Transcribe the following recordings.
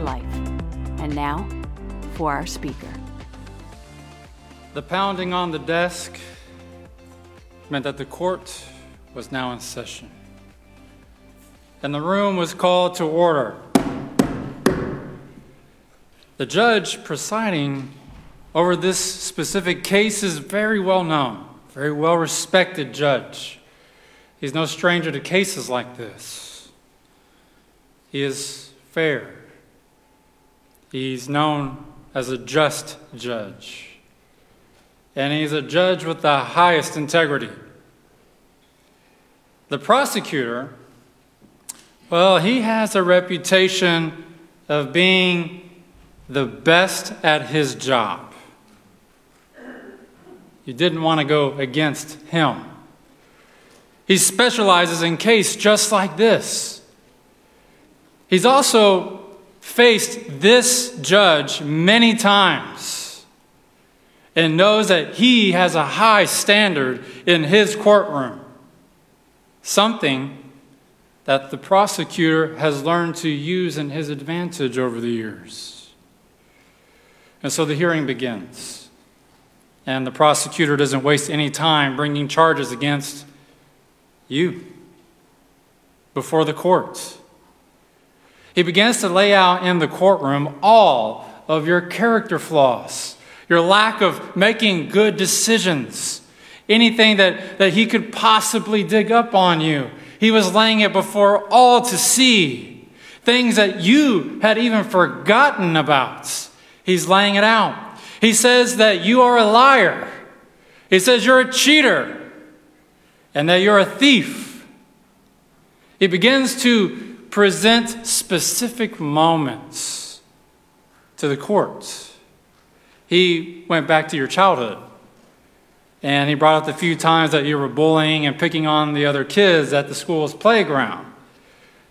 life. And now, for our speaker. The pounding on the desk meant that the court was now in session. And the room was called to order. The judge presiding over this specific case is very well known, very well respected judge. He's no stranger to cases like this. He is fair. He's known as a just judge. And he's a judge with the highest integrity. The prosecutor, well, he has a reputation of being the best at his job. You didn't want to go against him. He specializes in case just like this. He's also faced this judge many times and knows that he has a high standard in his courtroom. Something that the prosecutor has learned to use in his advantage over the years. And so the hearing begins. And the prosecutor doesn't waste any time bringing charges against you before the court. He begins to lay out in the courtroom all of your character flaws, your lack of making good decisions, anything that, that he could possibly dig up on you. He was laying it before all to see, things that you had even forgotten about. He's laying it out. He says that you are a liar. He says you're a cheater and that you're a thief. He begins to present specific moments to the court. He went back to your childhood and he brought up the few times that you were bullying and picking on the other kids at the school's playground.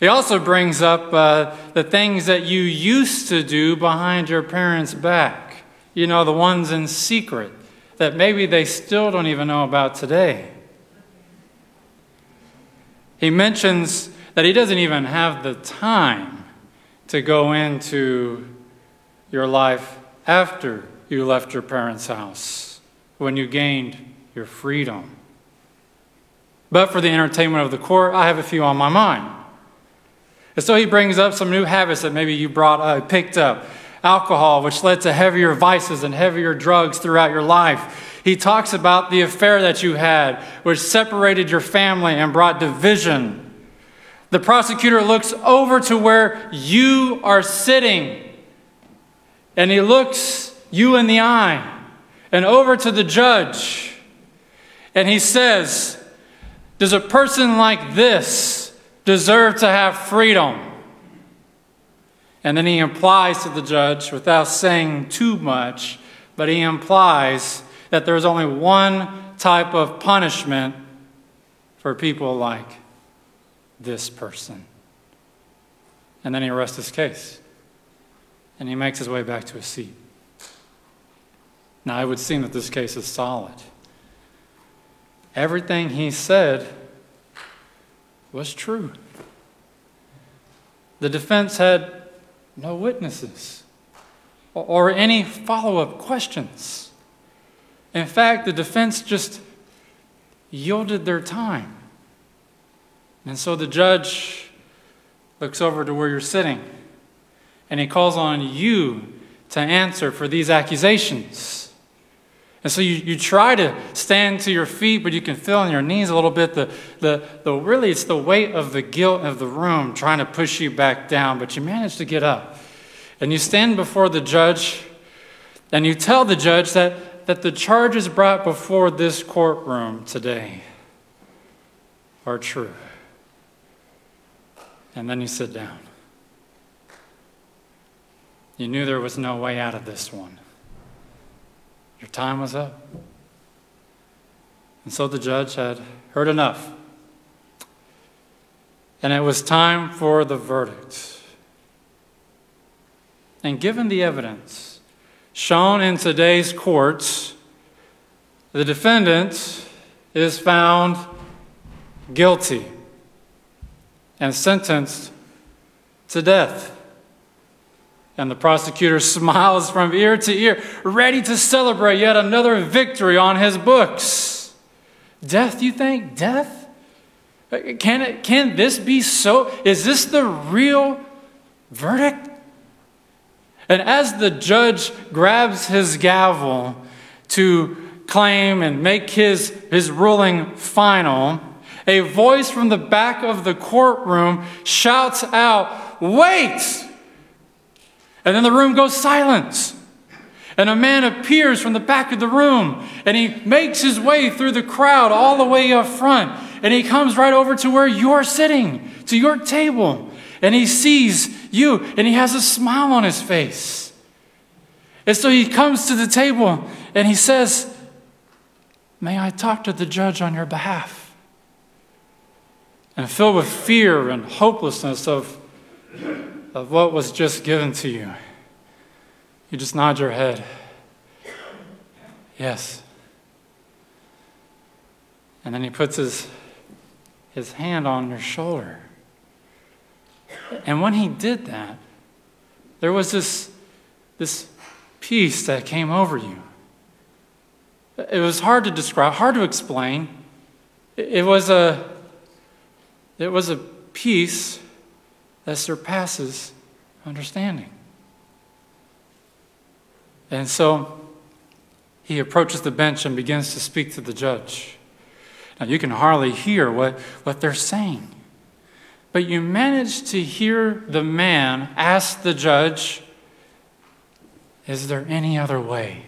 He also brings up uh, the things that you used to do behind your parents' back. You know, the ones in secret that maybe they still don't even know about today. He mentions that he doesn't even have the time to go into your life after you left your parents' house, when you gained your freedom. But for the entertainment of the court, I have a few on my mind. And so he brings up some new habits that maybe you brought, uh, picked up. Alcohol, which led to heavier vices and heavier drugs throughout your life he talks about the affair that you had, which separated your family and brought division. The prosecutor looks over to where you are sitting, and he looks you in the eye, and over to the judge, and he says, Does a person like this deserve to have freedom? And then he implies to the judge, without saying too much, but he implies that there's only one type of punishment for people like this person. And then he rests his case. And he makes his way back to his seat. Now, it would seem that this case is solid. Everything he said was true. The defense had no witnesses or any follow up questions. In fact, the defense just yielded their time. And so the judge looks over to where you're sitting and he calls on you to answer for these accusations. And so you, you try to stand to your feet, but you can feel on your knees a little bit the, the, the really it's the weight of the guilt of the room trying to push you back down, but you manage to get up. And you stand before the judge and you tell the judge that that the charges brought before this courtroom today are true. And then you sit down. You knew there was no way out of this one. Your time was up. And so the judge had heard enough. And it was time for the verdict. And given the evidence shown in today's courts, the defendant is found guilty and sentenced to death. And the prosecutor smiles from ear to ear, ready to celebrate yet another victory on his books. Death, you think? Death? Can, it, can this be so? Is this the real verdict? And as the judge grabs his gavel to claim and make his, his ruling final, a voice from the back of the courtroom shouts out, Wait! And then the room goes silent. And a man appears from the back of the room and he makes his way through the crowd all the way up front. And he comes right over to where you're sitting, to your table. And he sees you and he has a smile on his face. And so he comes to the table and he says, May I talk to the judge on your behalf? And filled with fear and hopelessness of, of what was just given to you, you just nod your head. Yes. And then he puts his, his hand on your shoulder. And when he did that, there was this, this peace that came over you. It was hard to describe, hard to explain. It was a, it was a peace that surpasses understanding. And so he approaches the bench and begins to speak to the judge. Now, you can hardly hear what, what they're saying, but you manage to hear the man ask the judge, Is there any other way?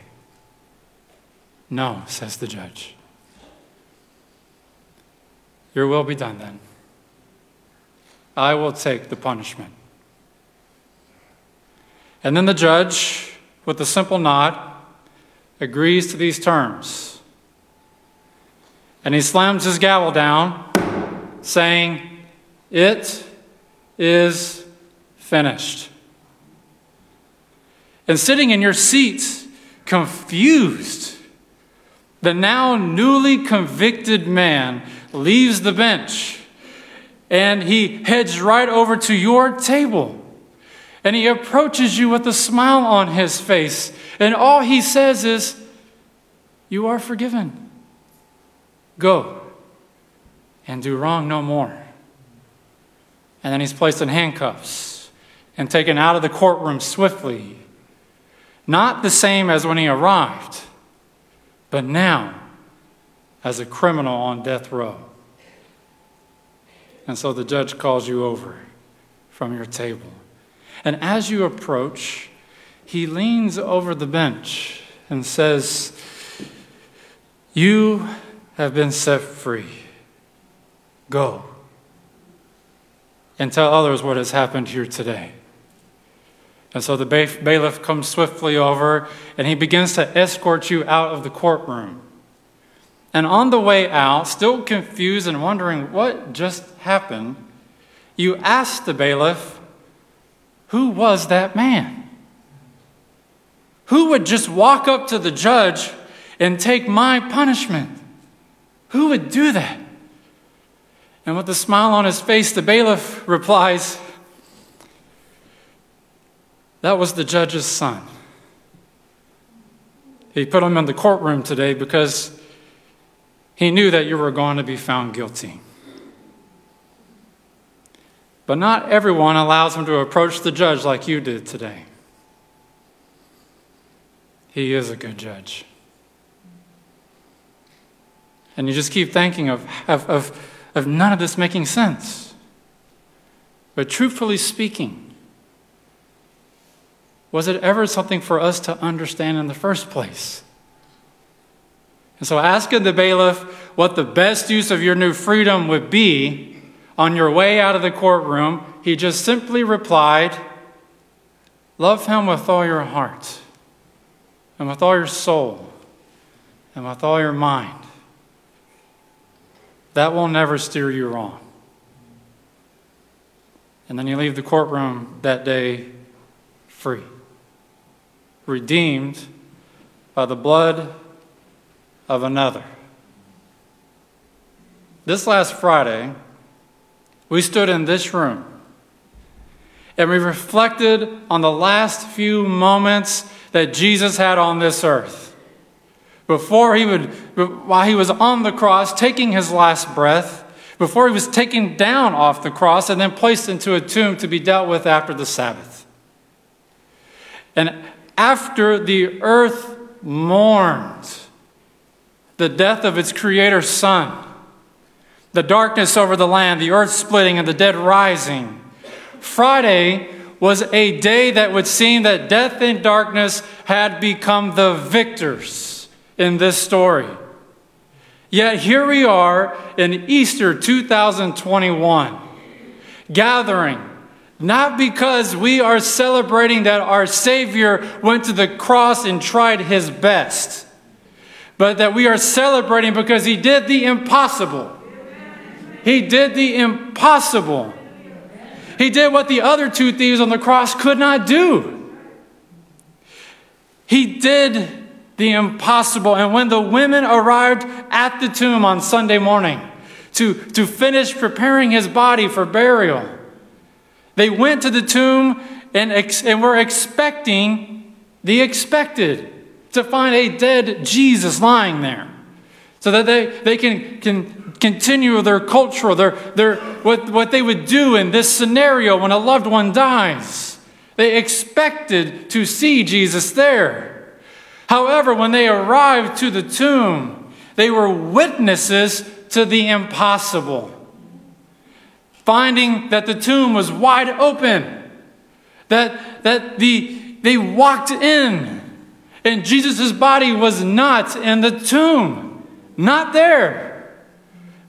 No, says the judge. Your will be done then. I will take the punishment. And then the judge, with a simple nod, agrees to these terms. And he slams his gavel down, saying, It is finished. And sitting in your seat, confused, the now newly convicted man leaves the bench and he heads right over to your table. And he approaches you with a smile on his face. And all he says is, You are forgiven. Go and do wrong no more. And then he's placed in handcuffs and taken out of the courtroom swiftly. Not the same as when he arrived but now as a criminal on death row. And so the judge calls you over from your table. And as you approach, he leans over the bench and says, You have been set free. Go and tell others what has happened here today. And so the bailiff comes swiftly over and he begins to escort you out of the courtroom. And on the way out, still confused and wondering what just happened, you ask the bailiff, Who was that man? Who would just walk up to the judge and take my punishment? Who would do that? And with a smile on his face, the bailiff replies, that was the judge's son. He put him in the courtroom today because he knew that you were going to be found guilty. But not everyone allows him to approach the judge like you did today. He is a good judge. And you just keep thinking of, of, of, of none of this making sense. But truthfully speaking, was it ever something for us to understand in the first place? And so, asking the bailiff what the best use of your new freedom would be on your way out of the courtroom, he just simply replied, Love Him with all your heart, and with all your soul, and with all your mind. That will never steer you wrong. And then you leave the courtroom that day free, redeemed by the blood of another. This last Friday, we stood in this room and we reflected on the last few moments that Jesus had on this earth. Before he would, while he was on the cross, taking his last breath, before he was taken down off the cross and then placed into a tomb to be dealt with after the Sabbath. And after the earth mourned the death of its creator son, the darkness over the land, the earth splitting, and the dead rising. Friday was a day that would seem that death and darkness had become the victors in this story. Yet here we are in Easter 2021, gathering, not because we are celebrating that our Savior went to the cross and tried his best, but that we are celebrating because he did the impossible. He did the impossible. He did what the other two thieves on the cross could not do. He did the impossible. And when the women arrived at the tomb on Sunday morning to, to finish preparing his body for burial, they went to the tomb and, ex- and were expecting the expected to find a dead Jesus lying there so that they, they can, can continue their culture, their, their, what, what they would do in this scenario when a loved one dies. They expected to see Jesus there. However, when they arrived to the tomb, they were witnesses to the impossible. Finding that the tomb was wide open, that, that the, they walked in, and Jesus' body was not in the tomb. Not there.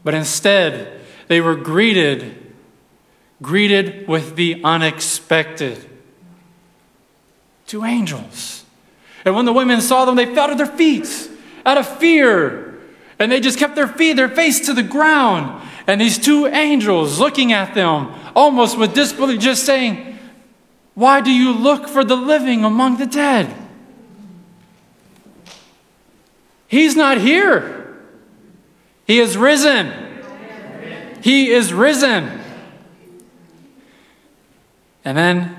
But instead, they were greeted, greeted with the unexpected. Two angels. And when the women saw them, they fell to their feet out of fear. And they just kept their feet, their face to the ground. And these two angels looking at them, almost with disbelief, just saying, Why do you look for the living among the dead? He's not here. He is risen. He is risen. And then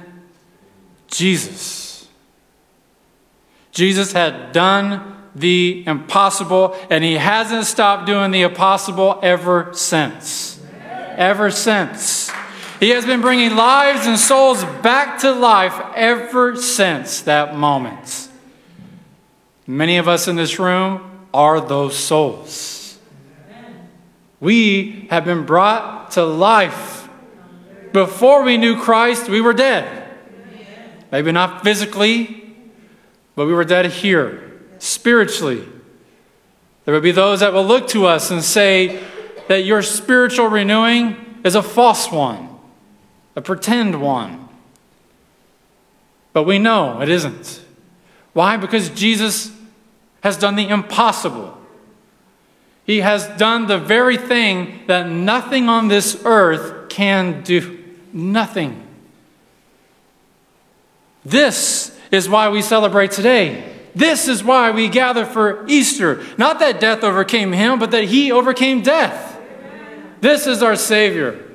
Jesus. Jesus had done the impossible, and he hasn't stopped doing the impossible ever since. Ever since. He has been bringing lives and souls back to life ever since that moment. Many of us in this room are those souls. We have been brought to life. Before we knew Christ, we were dead. Maybe not physically, but we were dead here, spiritually. There will be those that will look to us and say that your spiritual renewing is a false one, a pretend one. But we know it isn't. Why? Because Jesus has done the impossible. He has done the very thing that nothing on this earth can do. Nothing. This is why we celebrate today. This is why we gather for Easter. Not that death overcame him, but that he overcame death. This is our Savior.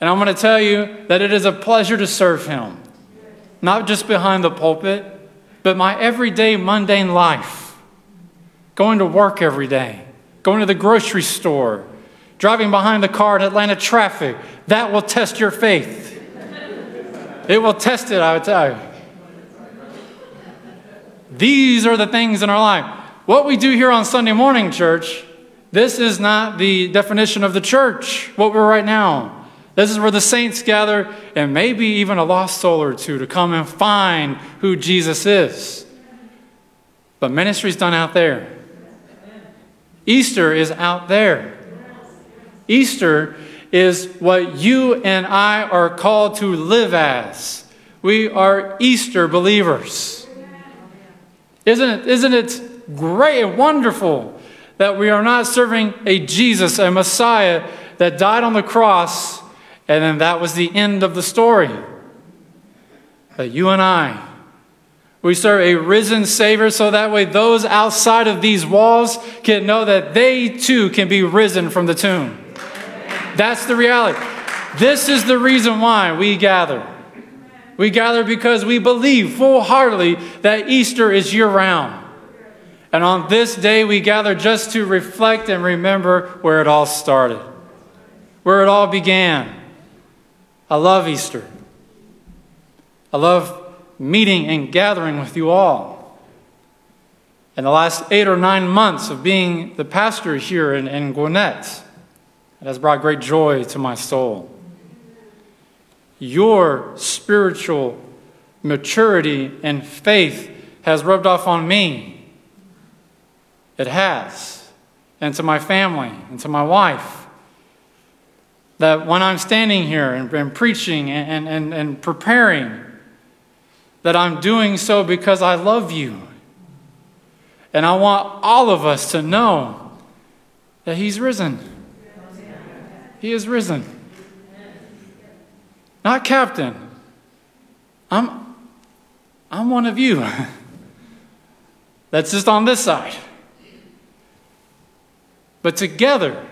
And I'm going to tell you that it is a pleasure to serve him. Not just behind the pulpit, but my everyday mundane life going to work every day, going to the grocery store, driving behind the car in Atlanta traffic. That will test your faith. It will test it, I would tell you. These are the things in our life. What we do here on Sunday morning, church, this is not the definition of the church, what we're right now. This is where the saints gather and maybe even a lost soul or two to come and find who Jesus is. But ministry's done out there. Easter is out there. Easter is what you and I are called to live as. We are Easter believers. Isn't it, isn't it great and wonderful that we are not serving a Jesus, a Messiah that died on the cross, and then that was the end of the story? That you and I, we serve a risen Savior so that way those outside of these walls can know that they too can be risen from the tomb. That's the reality. This is the reason why we gather. We gather because we believe full heartedly that Easter is year round. And on this day, we gather just to reflect and remember where it all started, where it all began. I love Easter. I love meeting and gathering with you all. In the last eight or nine months of being the pastor here in, in Gwinnett, it has brought great joy to my soul. Your spiritual maturity and faith has rubbed off on me. It has. And to my family and to my wife. That when I'm standing here and, and preaching and, and, and preparing, that I'm doing so because I love you. And I want all of us to know that He's risen. He is risen. Not captain. I'm, I'm one of you. That's just on this side. But together,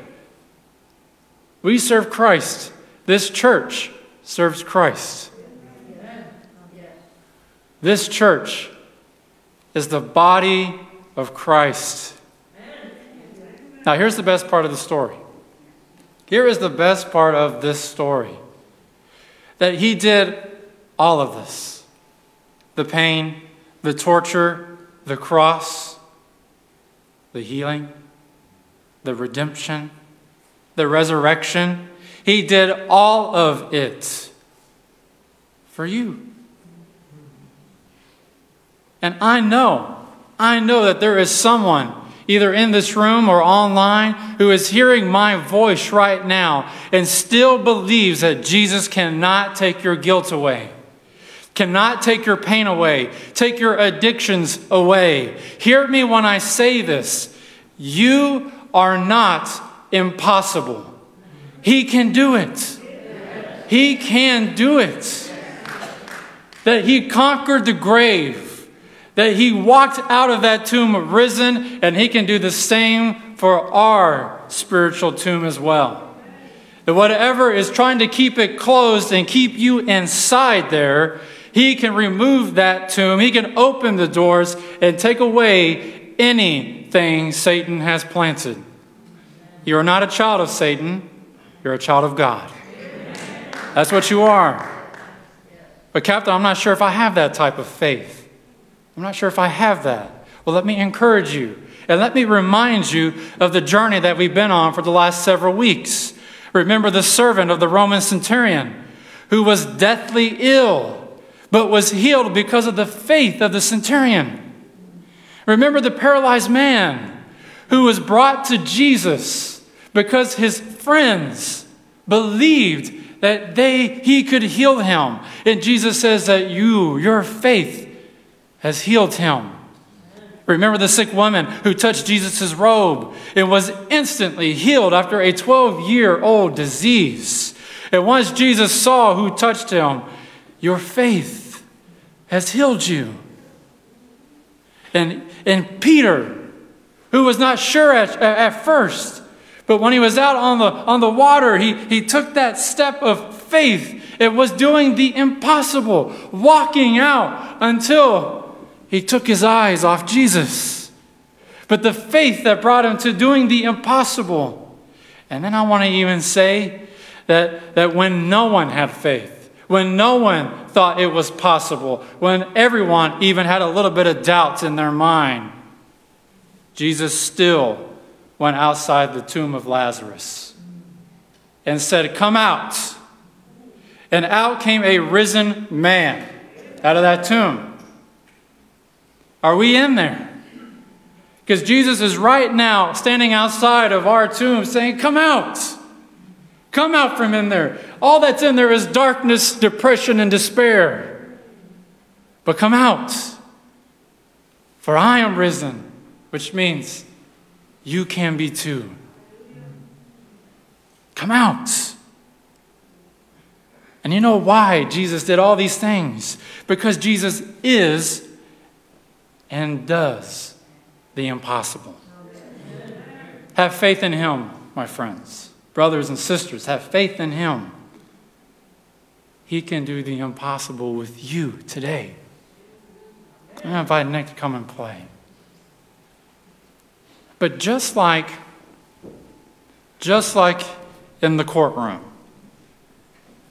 we serve Christ. This church serves Christ. This church is the body of Christ. Now, here's the best part of the story. Here is the best part of this story that He did all of this the pain, the torture, the cross, the healing, the redemption, the resurrection. He did all of it for you. And I know, I know that there is someone, either in this room or online, who is hearing my voice right now and still believes that Jesus cannot take your guilt away, cannot take your pain away, take your addictions away. Hear me when I say this. You are not impossible. He can do it. He can do it. That he conquered the grave that he walked out of that tomb risen, and he can do the same for our spiritual tomb as well. That whatever is trying to keep it closed and keep you inside there, he can remove that tomb. He can open the doors and take away anything Satan has planted. You are not a child of Satan, you're a child of God. That's what you are. But, Captain, I'm not sure if I have that type of faith. I'm not sure if I have that. Well, let me encourage you and let me remind you of the journey that we've been on for the last several weeks. Remember the servant of the Roman centurion who was deathly ill, but was healed because of the faith of the centurion. Remember the paralyzed man who was brought to Jesus because his friends believed that they, he could heal him. And Jesus says that you, your faith, has healed him. Remember the sick woman who touched Jesus' robe and was instantly healed after a 12 year old disease. And once Jesus saw who touched him, your faith has healed you. And, and Peter, who was not sure at, at first, but when he was out on the, on the water, he, he took that step of faith. It was doing the impossible, walking out until he took his eyes off Jesus. But the faith that brought him to doing the impossible. And then I want to even say that, that when no one had faith, when no one thought it was possible, when everyone even had a little bit of doubt in their mind, Jesus still went outside the tomb of Lazarus and said, Come out. And out came a risen man out of that tomb. Are we in there? Because Jesus is right now standing outside of our tomb saying, Come out. Come out from in there. All that's in there is darkness, depression, and despair. but come out. For I am risen, which means you can be too. Come out. And you know why Jesus did all these things? Because Jesus is and does the impossible. Have faith in Him, my friends, brothers and sisters. Have faith in Him. He can do the impossible with you today. I'm going to invite Nick to come and play. But just like, just like in the courtroom,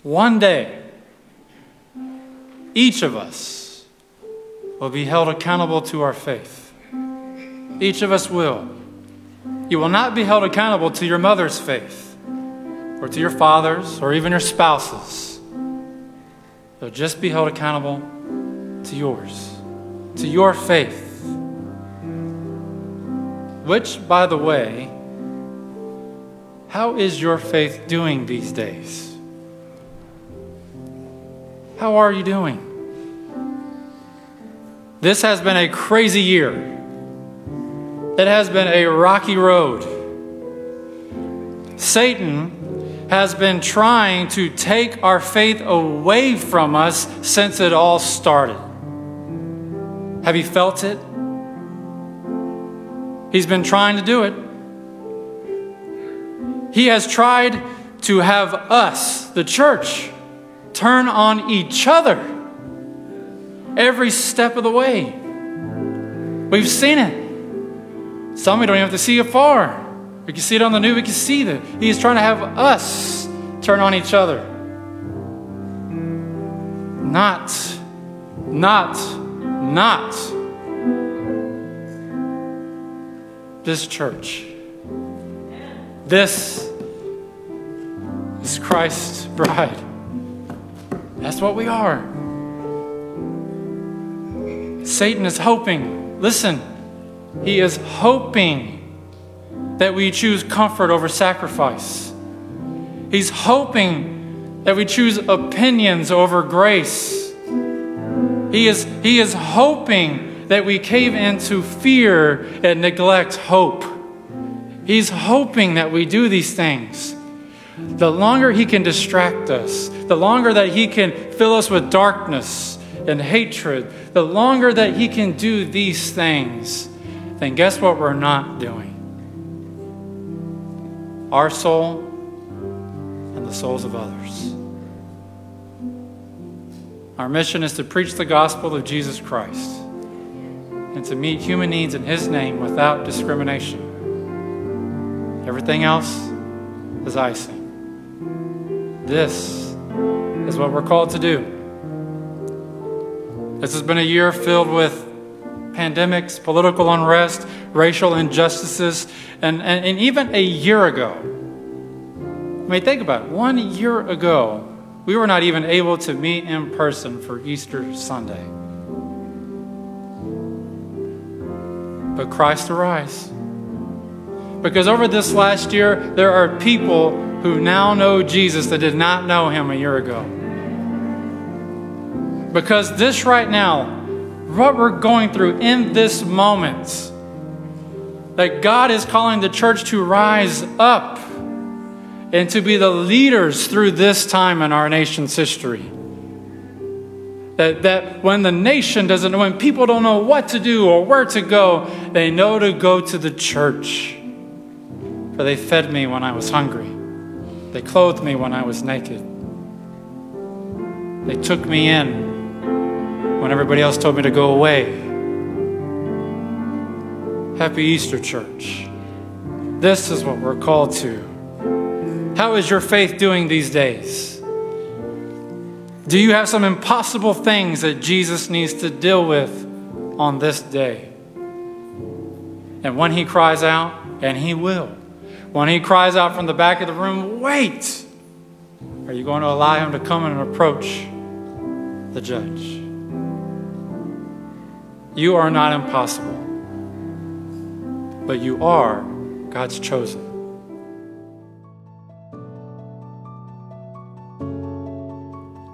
one day, each of us will be held accountable to our faith. Each of us will. You will not be held accountable to your mother's faith, or to your father's, or even your spouse's. You'll just be held accountable to yours, to your faith. Which, by the way, how is your faith doing these days? How are you doing? This has been a crazy year. It has been a rocky road. Satan has been trying to take our faith away from us since it all started. Have you felt it? He's been trying to do it. He has tried to have us, the church, turn on each other every step of the way. We've seen it. Some we don't even have to see it far. We can see it on the news. We can see that He's trying to have us turn on each other. Not, not, not this church. This is Christ's bride. That's what we are. Satan is hoping, listen, he is hoping that we choose comfort over sacrifice. He's hoping that we choose opinions over grace. He is, he is hoping that we cave into fear and neglect hope. He's hoping that we do these things the longer He can distract us, the longer that He can fill us with darkness and hatred, the longer that He can do these things, then guess what we're not doing? Our soul and the souls of others. Our mission is to preach the gospel of Jesus Christ and to meet human needs in His name without discrimination. Everything else is icing. This is what we're called to do. This has been a year filled with pandemics, political unrest, racial injustices, and, and, and even a year ago. I mean, think about it. One year ago, we were not even able to meet in person for Easter Sunday. But Christ arise. Because over this last year, there are people who now know Jesus that did not know him a year ago. Because this right now, what we're going through in this moment, that God is calling the church to rise up and to be the leaders through this time in our nation's history. That, that when the nation doesn't know, when people don't know what to do or where to go, they know to go to the church. For they fed me when I was hungry. They clothed me when I was naked. They took me in when everybody else told me to go away. Happy Easter, church. This is what we're called to. How is your faith doing these days? Do you have some impossible things that Jesus needs to deal with on this day? And when he cries out, and he will, when he cries out from the back of the room, Wait! Are you going to allow him to come and approach the judge? You are not impossible, but you are God's chosen.